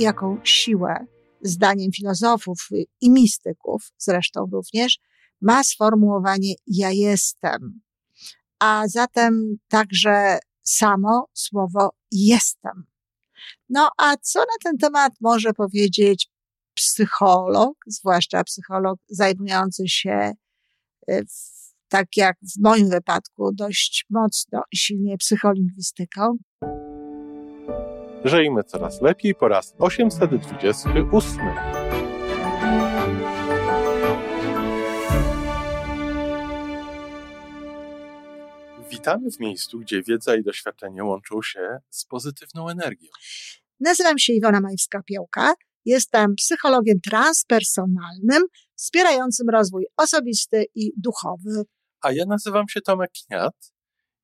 jaką siłę, zdaniem filozofów i mistyków zresztą również, ma sformułowanie ja jestem, a zatem także samo słowo jestem. No a co na ten temat może powiedzieć psycholog, zwłaszcza psycholog zajmujący się, e, tak jak w moim wypadku, dość mocno i silnie psycholingwistyką? Żyjmy coraz lepiej po raz 828. Witamy w miejscu, gdzie wiedza i doświadczenie łączą się z pozytywną energią. Nazywam się Iwona Majwska-Piołka. Jestem psychologiem transpersonalnym, wspierającym rozwój osobisty i duchowy. A ja nazywam się Tomek Kniat.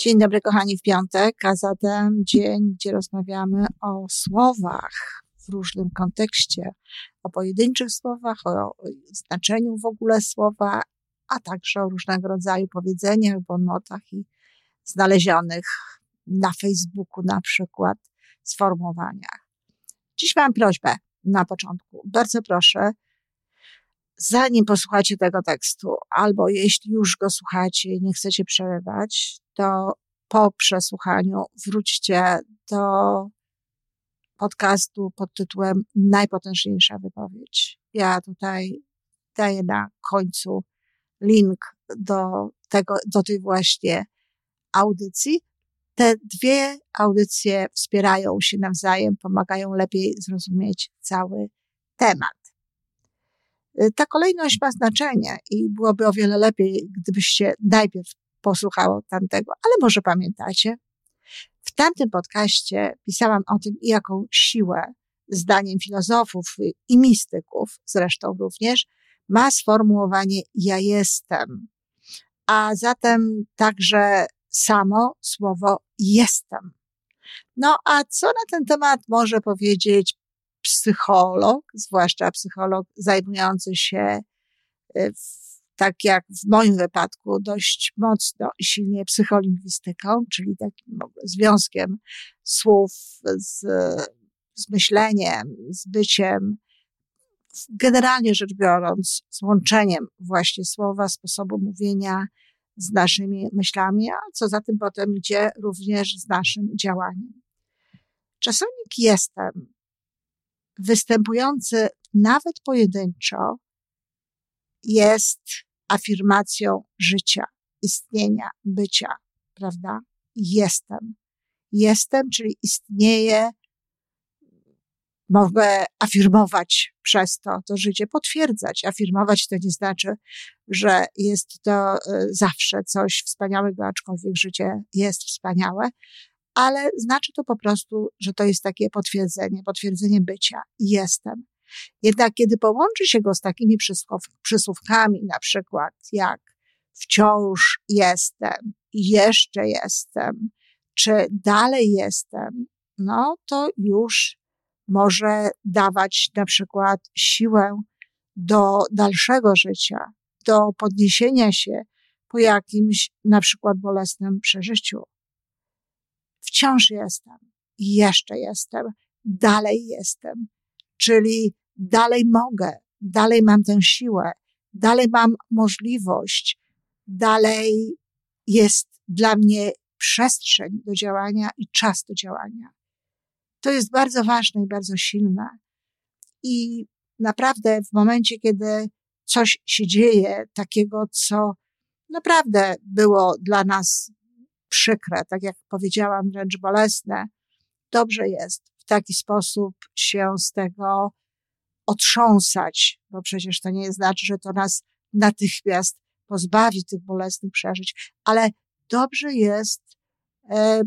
Dzień dobry, kochani, w piątek, a zatem dzień, gdzie rozmawiamy o słowach w różnym kontekście, o pojedynczych słowach, o znaczeniu w ogóle słowa, a także o różnego rodzaju powiedzeniach, bonmotach i znalezionych na Facebooku na przykład sformułowaniach. Dziś mam prośbę na początku. Bardzo proszę, zanim posłuchacie tego tekstu, albo jeśli już go słuchacie i nie chcecie przerywać, to po przesłuchaniu wróćcie do podcastu pod tytułem Najpotężniejsza wypowiedź. Ja tutaj daję na końcu link do tego, do tej właśnie audycji. Te dwie audycje wspierają się nawzajem, pomagają lepiej zrozumieć cały temat. Ta kolejność ma znaczenie i byłoby o wiele lepiej, gdybyście najpierw posłuchało tamtego, ale może pamiętacie? W tamtym podcaście pisałam o tym, jaką siłę, zdaniem filozofów i mistyków zresztą również, ma sformułowanie ja jestem, a zatem także samo słowo jestem. No a co na ten temat może powiedzieć psycholog, zwłaszcza psycholog zajmujący się, y, tak jak w moim wypadku, dość mocno i silnie psycholingwistyką, czyli takim związkiem słów z, z myśleniem, z byciem, generalnie rzecz biorąc, z łączeniem właśnie słowa, sposobu mówienia, z naszymi myślami, a co za tym potem idzie również z naszym działaniem. Czasownik jestem, występujący nawet pojedynczo, jest afirmacją życia, istnienia, bycia, prawda? Jestem. Jestem, czyli istnieje mogę afirmować przez to to życie, potwierdzać. Afirmować to nie znaczy, że jest to e, zawsze coś wspaniałego, aczkolwiek życie jest wspaniałe, ale znaczy to po prostu, że to jest takie potwierdzenie, potwierdzenie bycia. Jestem. Jednak kiedy połączy się go z takimi przysłówkami, na przykład jak wciąż jestem, jeszcze jestem, czy dalej jestem, no to już może dawać na przykład siłę do dalszego życia, do podniesienia się po jakimś na przykład bolesnym przeżyciu. Wciąż jestem, jeszcze jestem, dalej jestem, czyli dalej mogę, dalej mam tę siłę, dalej mam możliwość, dalej jest dla mnie przestrzeń do działania i czas do działania. To jest bardzo ważne i bardzo silne. I naprawdę w momencie, kiedy coś się dzieje takiego, co naprawdę było dla nas przykre, tak jak powiedziałam, wręcz bolesne, dobrze jest w taki sposób się z tego otrząsać, bo przecież to nie znaczy, że to nas natychmiast pozbawi tych bolesnych przeżyć, ale dobrze jest e,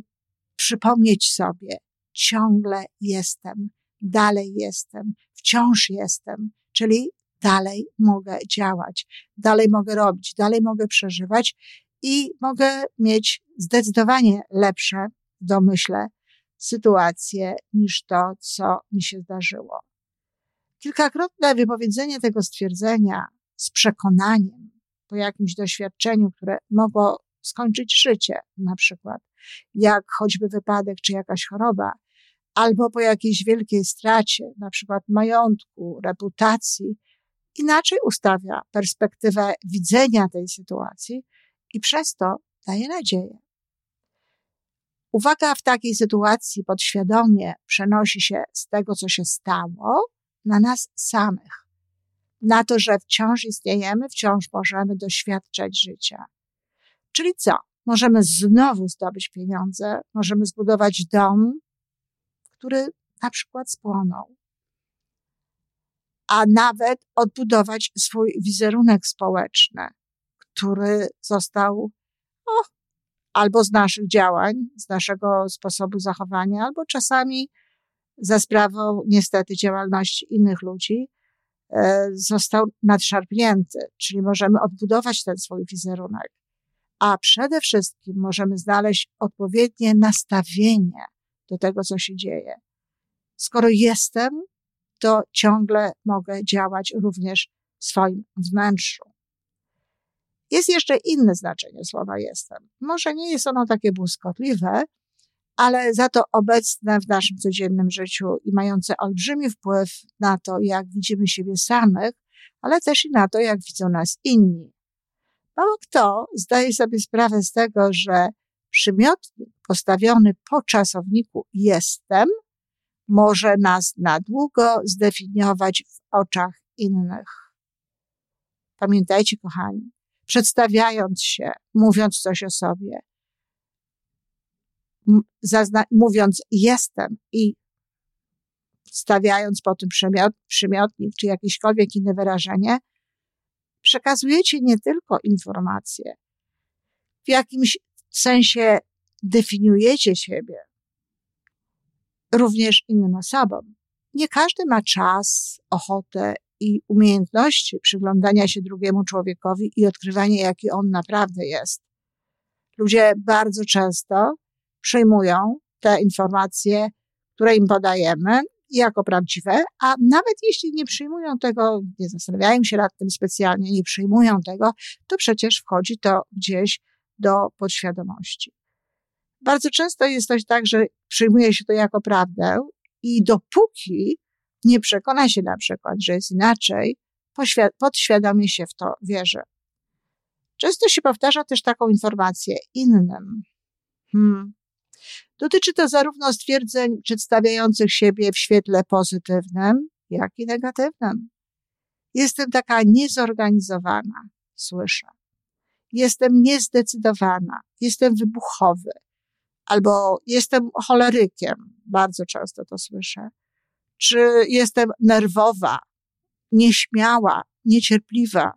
przypomnieć sobie, ciągle jestem, dalej jestem, wciąż jestem, czyli dalej mogę działać, dalej mogę robić, dalej mogę przeżywać i mogę mieć zdecydowanie lepsze, domyślę, sytuacje niż to, co mi się zdarzyło. Kilkakrotne wypowiedzenie tego stwierdzenia z przekonaniem po jakimś doświadczeniu, które mogło skończyć życie, na przykład, jak choćby wypadek czy jakaś choroba, albo po jakiejś wielkiej stracie, na przykład majątku, reputacji, inaczej ustawia perspektywę widzenia tej sytuacji i przez to daje nadzieję. Uwaga w takiej sytuacji podświadomie przenosi się z tego, co się stało, na nas samych. Na to, że wciąż istniejemy, wciąż możemy doświadczać życia. Czyli co? Możemy znowu zdobyć pieniądze, możemy zbudować dom, który na przykład spłonął. A nawet odbudować swój wizerunek społeczny, który został oh, albo z naszych działań, z naszego sposobu zachowania, albo czasami za sprawą niestety działalności innych ludzi e, został nadszarpnięty, czyli możemy odbudować ten swój wizerunek. A przede wszystkim możemy znaleźć odpowiednie nastawienie do tego, co się dzieje. Skoro jestem, to ciągle mogę działać również w swoim wnętrzu. Jest jeszcze inne znaczenie słowa jestem. Może nie jest ono takie błyskotliwe, ale za to obecne w naszym codziennym życiu i mające olbrzymi wpływ na to, jak widzimy siebie samych, ale też i na to, jak widzą nas inni. Mało kto zdaje sobie sprawę z tego, że przymiotnik postawiony po czasowniku jestem może nas na długo zdefiniować w oczach innych. Pamiętajcie, kochani, przedstawiając się, mówiąc coś o sobie, mówiąc jestem i stawiając po tym przymiot, przymiotnik czy jakiekolwiek inne wyrażenie, przekazujecie nie tylko informacje, w jakimś sensie definiujecie siebie również innym osobom. Nie każdy ma czas, ochotę i umiejętności przyglądania się drugiemu człowiekowi i odkrywania, jaki on naprawdę jest. Ludzie bardzo często przyjmują te informacje, które im podajemy, jako prawdziwe, a nawet jeśli nie przyjmują tego, nie zastanawiają się nad tym specjalnie, nie przyjmują tego, to przecież wchodzi to gdzieś do podświadomości. Bardzo często jest coś tak, że przyjmuje się to jako prawdę i dopóki nie przekona się na przykład, że jest inaczej, podświadomie się w to wierzy. Często się powtarza też taką informację innym. Hmm. Dotyczy to zarówno stwierdzeń przedstawiających siebie w świetle pozytywnym, jak i negatywnym. Jestem taka niezorganizowana, słyszę. Jestem niezdecydowana, jestem wybuchowy, albo jestem cholerykiem, bardzo często to słyszę czy jestem nerwowa, nieśmiała, niecierpliwa.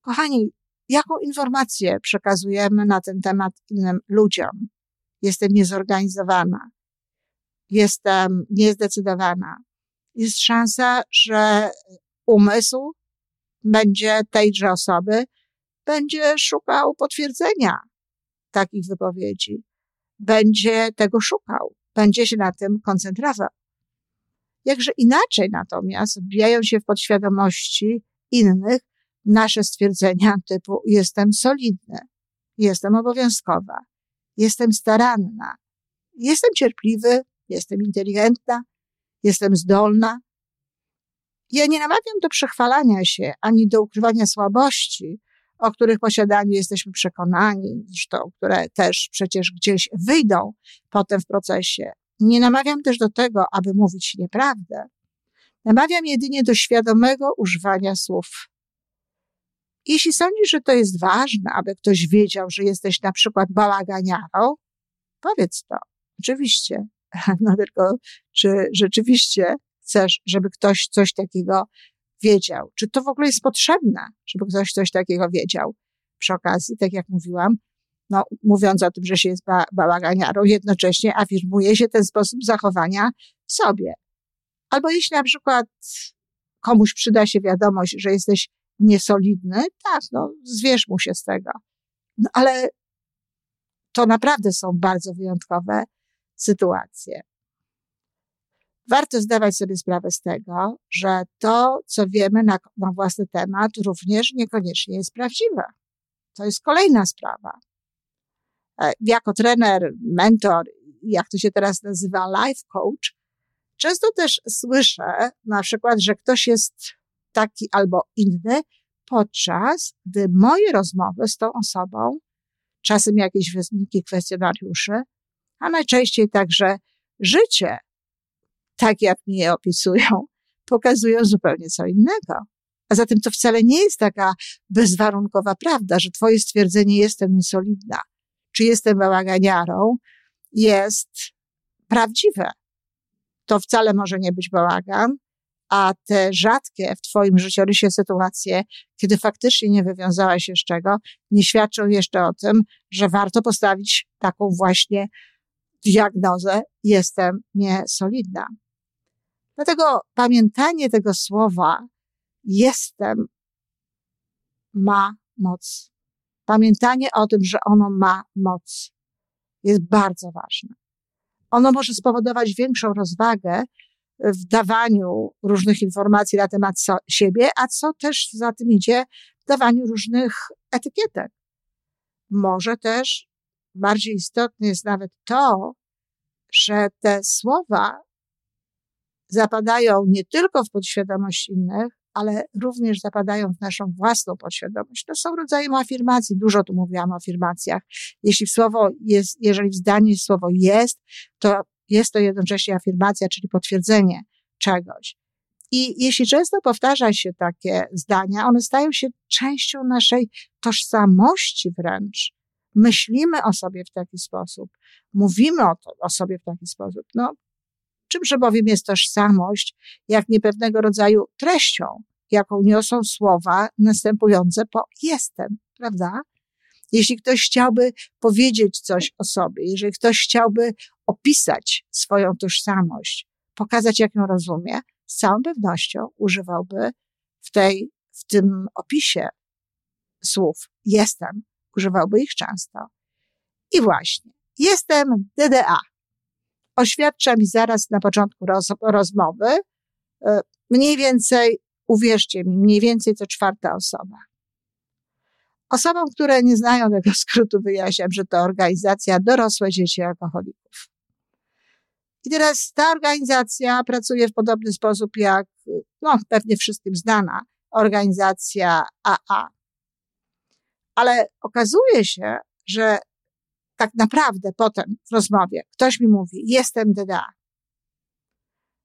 Kochani, jaką informację przekazujemy na ten temat innym ludziom? Jestem niezorganizowana, jestem niezdecydowana. Jest szansa, że umysł będzie tejże osoby, będzie szukał potwierdzenia takich wypowiedzi, będzie tego szukał, będzie się na tym koncentrował. Jakże inaczej natomiast odbijają się w podświadomości innych nasze stwierdzenia typu jestem solidny, jestem obowiązkowa, jestem staranna, jestem cierpliwy, jestem inteligentna, jestem zdolna. Ja nie namawiam do przechwalania się ani do ukrywania słabości, o których posiadaniu jesteśmy przekonani, zresztą które też przecież gdzieś wyjdą potem w procesie nie namawiam też do tego, aby mówić nieprawdę. Namawiam jedynie do świadomego używania słów. Jeśli sądzisz, że to jest ważne, aby ktoś wiedział, że jesteś na przykład bałaganiarą, powiedz to. Oczywiście. No tylko, czy rzeczywiście chcesz, żeby ktoś coś takiego wiedział? Czy to w ogóle jest potrzebne, żeby ktoś coś takiego wiedział? Przy okazji, tak jak mówiłam, no, mówiąc o tym, że się jest ba bałaganiarą, jednocześnie afirmuje się ten sposób zachowania sobie. Albo jeśli na przykład komuś przyda się wiadomość, że jesteś niesolidny, tak, no, zwierz mu się z tego. No, ale to naprawdę są bardzo wyjątkowe sytuacje. Warto zdawać sobie sprawę z tego, że to, co wiemy na, na własny temat, również niekoniecznie jest prawdziwe. To jest kolejna sprawa. E, jako trener, mentor, jak to się teraz nazywa, life coach, często też słyszę na przykład, że ktoś jest taki albo inny, podczas gdy moje rozmowy z tą osobą, czasem jakieś wyniki kwestionariuszy, a najczęściej także życie, tak jak mi je opisują, pokazują zupełnie co innego. A zatem to wcale nie jest taka bezwarunkowa prawda, że twoje stwierdzenie jestem niesolidna, czy jestem bałaganiarą, jest prawdziwe. To wcale może nie być bałagan, a te rzadkie w Twoim życiorysie sytuacje, kiedy faktycznie nie wywiązałaś się z czego, nie świadczą jeszcze o tym, że warto postawić taką właśnie diagnozę jestem niesolidna. Dlatego pamiętanie tego słowa jestem ma moc. Pamiętanie o tym, że ono ma moc jest bardzo ważne. Ono może spowodować większą rozwagę w dawaniu różnych informacji na temat so, siebie, a co też za tym idzie, w dawaniu różnych etykietek. Może też bardziej istotne jest nawet to, że te słowa zapadają nie tylko w podświadomość innych, ale również zapadają w naszą własną podświadomość. To są rodzajem afirmacji. Dużo tu mówiłam o afirmacjach. Jeśli w słowo jest, jeżeli w zdaniu słowo jest, to jest to jednocześnie afirmacja, czyli potwierdzenie czegoś. I jeśli często powtarza się takie zdania, one stają się częścią naszej tożsamości wręcz. Myślimy o sobie w taki sposób, mówimy o, to, o sobie w taki sposób. No, czymże bowiem jest tożsamość, jak nie pewnego rodzaju treścią, jaką niosą słowa następujące po jestem, prawda? Jeśli ktoś chciałby powiedzieć coś o sobie, jeżeli ktoś chciałby opisać swoją tożsamość, pokazać, jak ją rozumie, z całą pewnością używałby w tej, w tym opisie słów jestem, używałby ich często. I właśnie, jestem DDA. Oświadcza mi zaraz na początku roz, rozmowy, e, mniej więcej, uwierzcie mi, mniej więcej to czwarta osoba. Osobom, które nie znają tego skrótu, wyjaśniam, że to organizacja dorosłe dzieci alkoholików. I teraz ta organizacja pracuje w podobny sposób jak, no, pewnie wszystkim znana organizacja AA. Ale okazuje się, że tak naprawdę potem w rozmowie ktoś mi mówi, jestem DDA.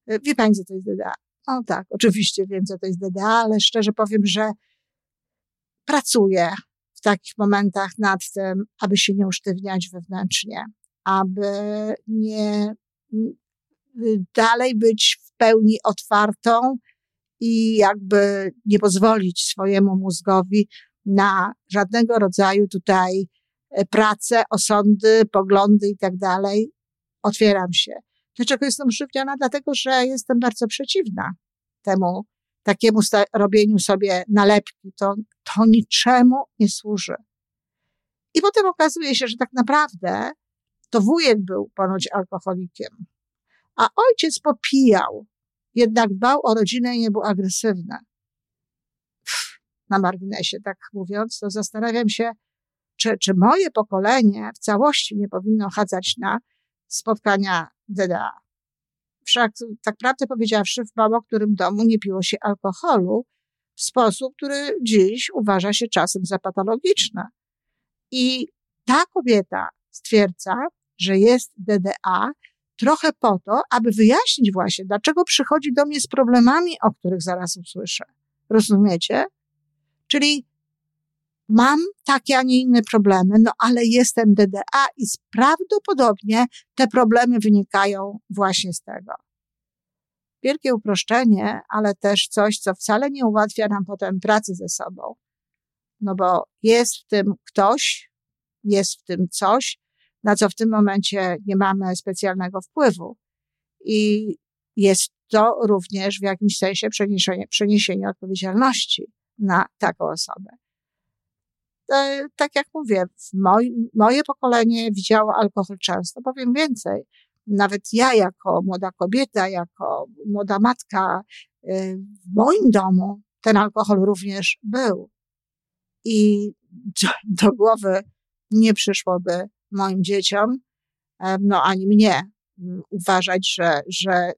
Wie pani, co to jest DDA? No tak, oczywiście wiem, co to jest DDA, ale szczerze powiem, że pracuję w takich momentach nad tym, aby się nie usztywniać wewnętrznie, aby nie dalej być w pełni otwartą i jakby nie pozwolić swojemu mózgowi na żadnego rodzaju tutaj pracę, osądy, poglądy i tak dalej. Otwieram się. Dlaczego jestem usztywniona? Dlatego, że jestem bardzo przeciwna temu takiemu robieniu sobie nalepki. To, to niczemu nie służy. I potem okazuje się, że tak naprawdę to wujek był ponoć alkoholikiem, a ojciec popijał, jednak dbał o rodzinę i nie był agresywny. Pff, na marginesie, tak mówiąc, to zastanawiam się, czy, czy moje pokolenie w całości nie powinno chadzać na spotkania DDA. Wszak, tak prawdę powiedziawszy, w mało którym domu nie piło się alkoholu w sposób, który dziś uważa się czasem za patologiczny. I ta kobieta stwierdza, że jest DDA trochę po to, aby wyjaśnić właśnie, dlaczego przychodzi do mnie z problemami, o których zaraz usłyszę. Rozumiecie? Czyli mam takie, a nie inne problemy, no ale jestem DDA i prawdopodobnie te problemy wynikają właśnie z tego. Wielkie uproszczenie, ale też coś, co wcale nie ułatwia nam potem pracy ze sobą. No bo jest w tym ktoś, jest w tym coś, na co w tym momencie nie mamy specjalnego wpływu. I jest to również w jakimś sensie przeniesienie, przeniesienie odpowiedzialności na taką osobę. E, tak jak mówię, moj, moje pokolenie widziało alkohol często. Powiem więcej, nawet ja jako młoda kobieta, jako młoda matka, e, w moim domu ten alkohol również był. I do, do głowy nie przyszłoby moim dzieciom, e, no ani mnie, uważać, że, że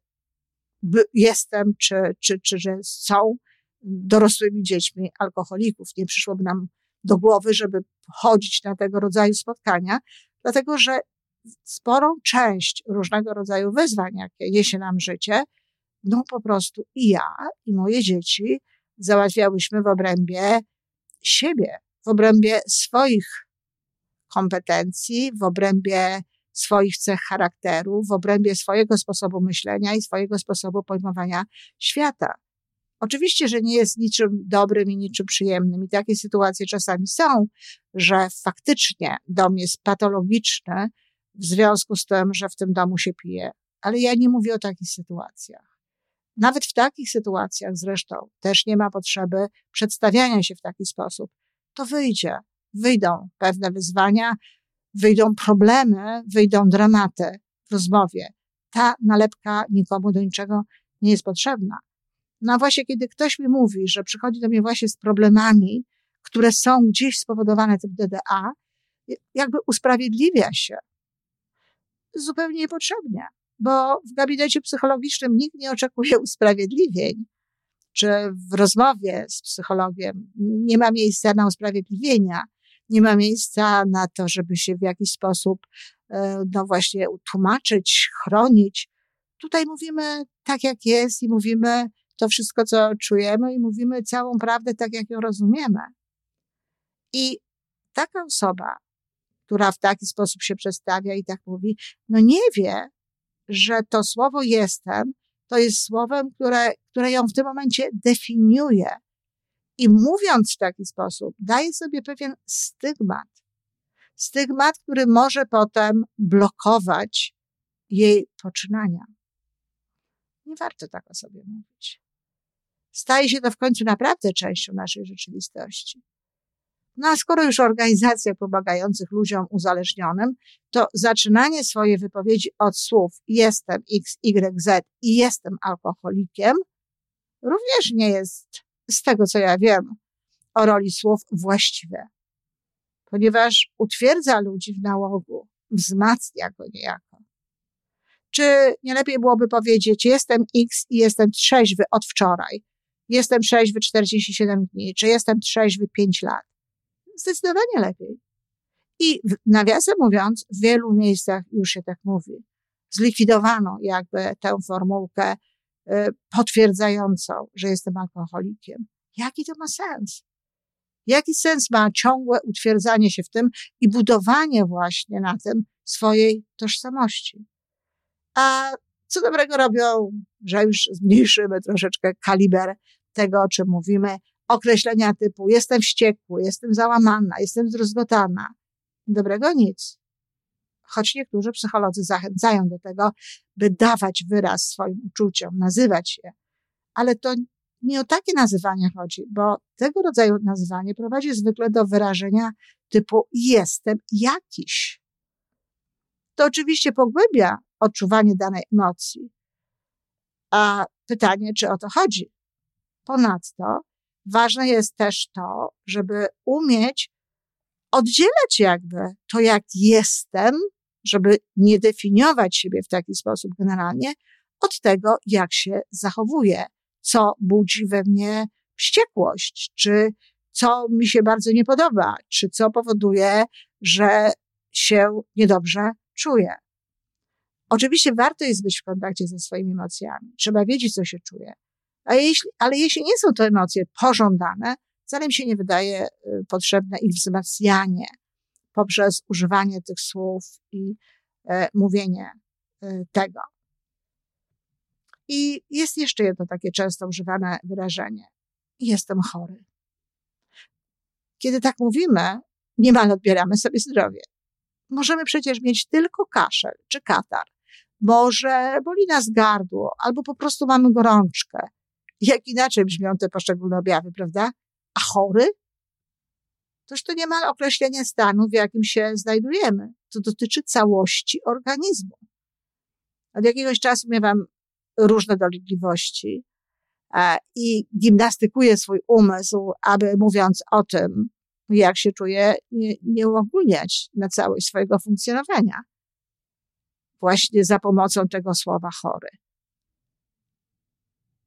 jestem, czy, czy, czy że są dorosłymi dziećmi alkoholików. Nie przyszłoby nam do głowy, żeby chodzić na tego rodzaju spotkania, dlatego że sporą część różnego rodzaju wyzwań, jakie niesie nam życie, no po prostu i ja, i moje dzieci załatwiałyśmy w obrębie siebie, w obrębie swoich kompetencji, w obrębie swoich cech charakteru, w obrębie swojego sposobu myślenia i swojego sposobu pojmowania świata. Oczywiście, że nie jest niczym dobrym i niczym przyjemnym, i takie sytuacje czasami są, że faktycznie dom jest patologiczny w związku z tym, że w tym domu się pije. Ale ja nie mówię o takich sytuacjach. Nawet w takich sytuacjach zresztą też nie ma potrzeby przedstawiania się w taki sposób. To wyjdzie, wyjdą pewne wyzwania, wyjdą problemy, wyjdą dramaty w rozmowie. Ta nalepka nikomu do niczego nie jest potrzebna. No a właśnie kiedy ktoś mi mówi, że przychodzi do mnie właśnie z problemami, które są gdzieś spowodowane tym DDA, jakby usprawiedliwia się. Zupełnie niepotrzebnie, bo w gabinecie psychologicznym nikt nie oczekuje usprawiedliwień, czy w rozmowie z psychologiem nie ma miejsca na usprawiedliwienia, nie ma miejsca na to, żeby się w jakiś sposób, e, no właśnie, tłumaczyć, chronić. Tutaj mówimy tak, jak jest i mówimy to wszystko, co czujemy i mówimy całą prawdę tak, jak ją rozumiemy. I taka osoba, która w taki sposób się przedstawia i tak mówi, no nie wie, że to słowo jestem to jest słowem, które, które ją w tym momencie definiuje. I mówiąc w taki sposób, daje sobie pewien stygmat. Stygmat, który może potem blokować jej poczynania. Nie warto tak o sobie mówić staje się to w końcu naprawdę częścią naszej rzeczywistości. No a skoro już organizacja pomagających ludziom uzależnionym, to zaczynanie swojej wypowiedzi od słów jestem X, Y, Z i jestem alkoholikiem również nie jest, z tego co ja wiem, o roli słów właściwe, ponieważ utwierdza ludzi w nałogu, wzmacnia go niejako. Czy nie lepiej byłoby powiedzieć jestem X i jestem trzeźwy od wczoraj, jestem trzeźwy 47 dni, czy jestem trzeźwy 5 lat. Zdecydowanie lepiej. I nawiasem mówiąc, w wielu miejscach już się tak mówi. Zlikwidowano jakby tę formułkę y, potwierdzającą, że jestem alkoholikiem. Jaki to ma sens? Jaki sens ma ciągłe utwierdzanie się w tym i budowanie właśnie na tym swojej tożsamości? A co dobrego robią, że już zmniejszymy troszeczkę kaliber tego, o czym mówimy, określenia typu jestem wściekły, jestem załamana, jestem zdruzgotana. Dobrego nic. Choć niektórzy psycholodzy zachęcają do tego, by dawać wyraz swoim uczuciom, nazywać je. Ale to nie o takie nazywanie chodzi, bo tego rodzaju nazywanie prowadzi zwykle do wyrażenia typu jestem jakiś. To oczywiście pogłębia odczuwanie danej emocji. A pytanie, czy o to chodzi? Ponadto ważne jest też to, żeby umieć oddzielać jakby to, jak jestem, żeby nie definiować siebie w taki sposób generalnie, od tego, jak się zachowuję, co budzi we mnie wściekłość, czy co mi się bardzo nie podoba, czy co powoduje, że się niedobrze czuję. Oczywiście warto jest być w kontakcie ze swoimi emocjami. Trzeba wiedzieć, co się czuje. A jeśli, ale jeśli nie są to emocje pożądane, wcale mi się nie wydaje y, potrzebne ich wzmacnianie poprzez używanie tych słów i e, mówienie e, tego. I jest jeszcze jedno takie często używane wyrażenie. Jestem chory. Kiedy tak mówimy, niemal odbieramy sobie zdrowie. Możemy przecież mieć tylko kaszel czy katar, Może boli nas gardło, albo po prostu mamy gorączkę. Jak inaczej brzmią te poszczególne objawy, prawda? A chory? Toż to niemal określenie stanu, w jakim się znajdujemy. To dotyczy całości organizmu. Od jakiegoś czasu miewam różne dolegliwości i gimnastykuję swój umysł, aby mówiąc o tym, jak się czuję, nie, nie uogólniać na całość swojego funkcjonowania. Właśnie za pomocą tego słowa chory.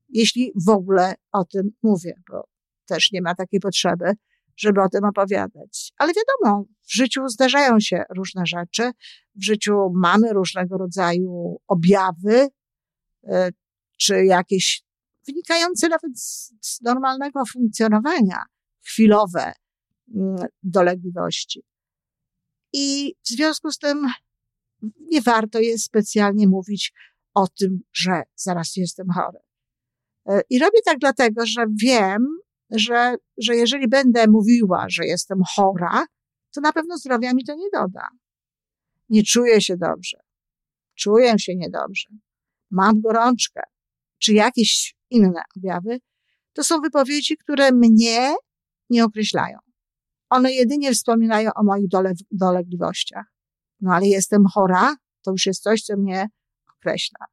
Jeśli w ogóle o tym mówię, bo też nie ma takiej potrzeby, żeby o tym opowiadać. Ale wiadomo, w życiu zdarzają się różne rzeczy, w życiu mamy różnego rodzaju objawy, e, czy jakieś wynikające nawet z, z normalnego funkcjonowania, chwilowe mm, dolegliwości. I w związku z tym nie warto jest specjalnie mówić o tym, że zaraz jestem chory. E, I robię tak dlatego, że wiem, że, że jeżeli będę mówiła, że jestem chora, to na pewno zdrowia mi to nie doda. Nie czuję się dobrze. Czuję się niedobrze. Mam gorączkę. Czy jakieś inne objawy. To są wypowiedzi, które mnie nie określają. One jedynie wspominają o moich dole, dolegliwościach. No ale jestem chora, to już jest coś, co mnie określa.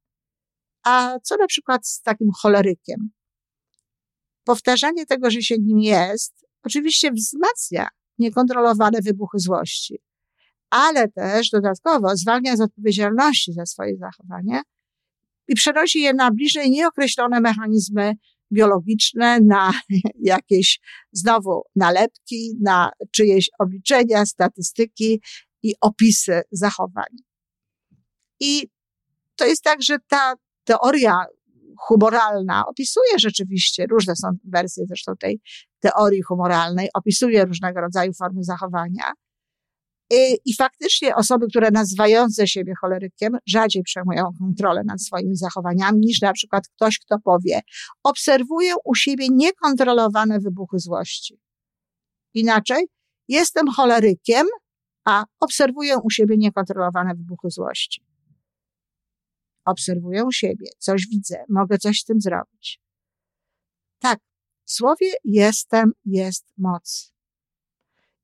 A co na przykład z takim cholerykiem? Powtarzanie tego, że się nim jest, oczywiście wzmacnia niekontrolowane wybuchy złości, ale też dodatkowo zwalnia z odpowiedzialności za swoje zachowanie i przenosi je na bliżej nieokreślone mechanizmy biologiczne, na jakieś znowu nalepki, na czyjeś obliczenia, statystyki i opisy zachowań. I to jest tak, że ta teoria humoralna opisuje rzeczywiście, różne są wersje zresztą tej teorii humoralnej, opisuje różnego rodzaju formy zachowania. I, I faktycznie osoby, które nazywające siebie cholerykiem, rzadziej przejmują kontrolę nad swoimi zachowaniami niż na przykład ktoś, kto powie, obserwuję u siebie niekontrolowane wybuchy złości. Inaczej, jestem cholerykiem, a obserwuję u siebie niekontrolowane wybuchy złości obserwuję siebie, coś widzę, mogę coś z tym zrobić. Tak, w słowie jestem jest moc.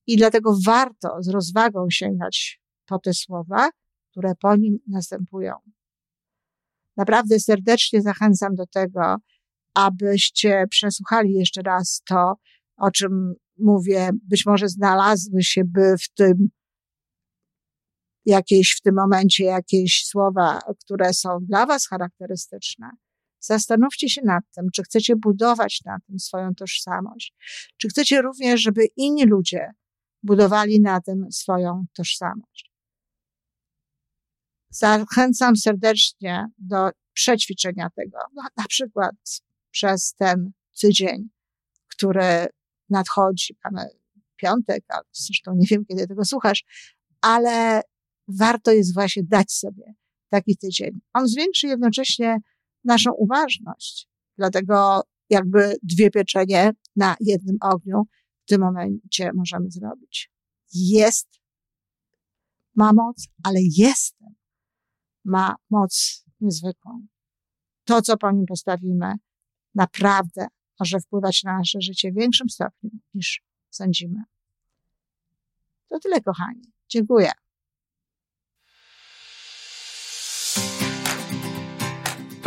I dlatego warto z rozwagą sięgać po te słowa, które po nim następują. Naprawdę serdecznie zachęcam do tego, abyście przesłuchali jeszcze raz to, o czym mówię. Być może znalazły się by w tym jakieś w tym momencie jakieś słowa, które są dla Was charakterystyczne, zastanówcie się nad tym, czy chcecie budować na tym swoją tożsamość, czy chcecie również, żeby inni ludzie budowali na tym swoją tożsamość. Zachęcam serdecznie do przećwiczenia tego, no, na przykład przez ten tydzień, który nadchodzi, mamy piątek, a zresztą nie wiem, kiedy tego słuchasz, ale warto jest właśnie dać sobie taki tydzień. On zwiększy jednocześnie naszą uważność. Dlatego jakby dwie pieczenie na jednym ogniu w tym momencie możemy zrobić. Jest, ma moc, ale jestem ma moc niezwykłą. To, co po nim postawimy, naprawdę może wpływać na nasze życie w większym stopniu niż sądzimy. To tyle, kochani. Dziękuję.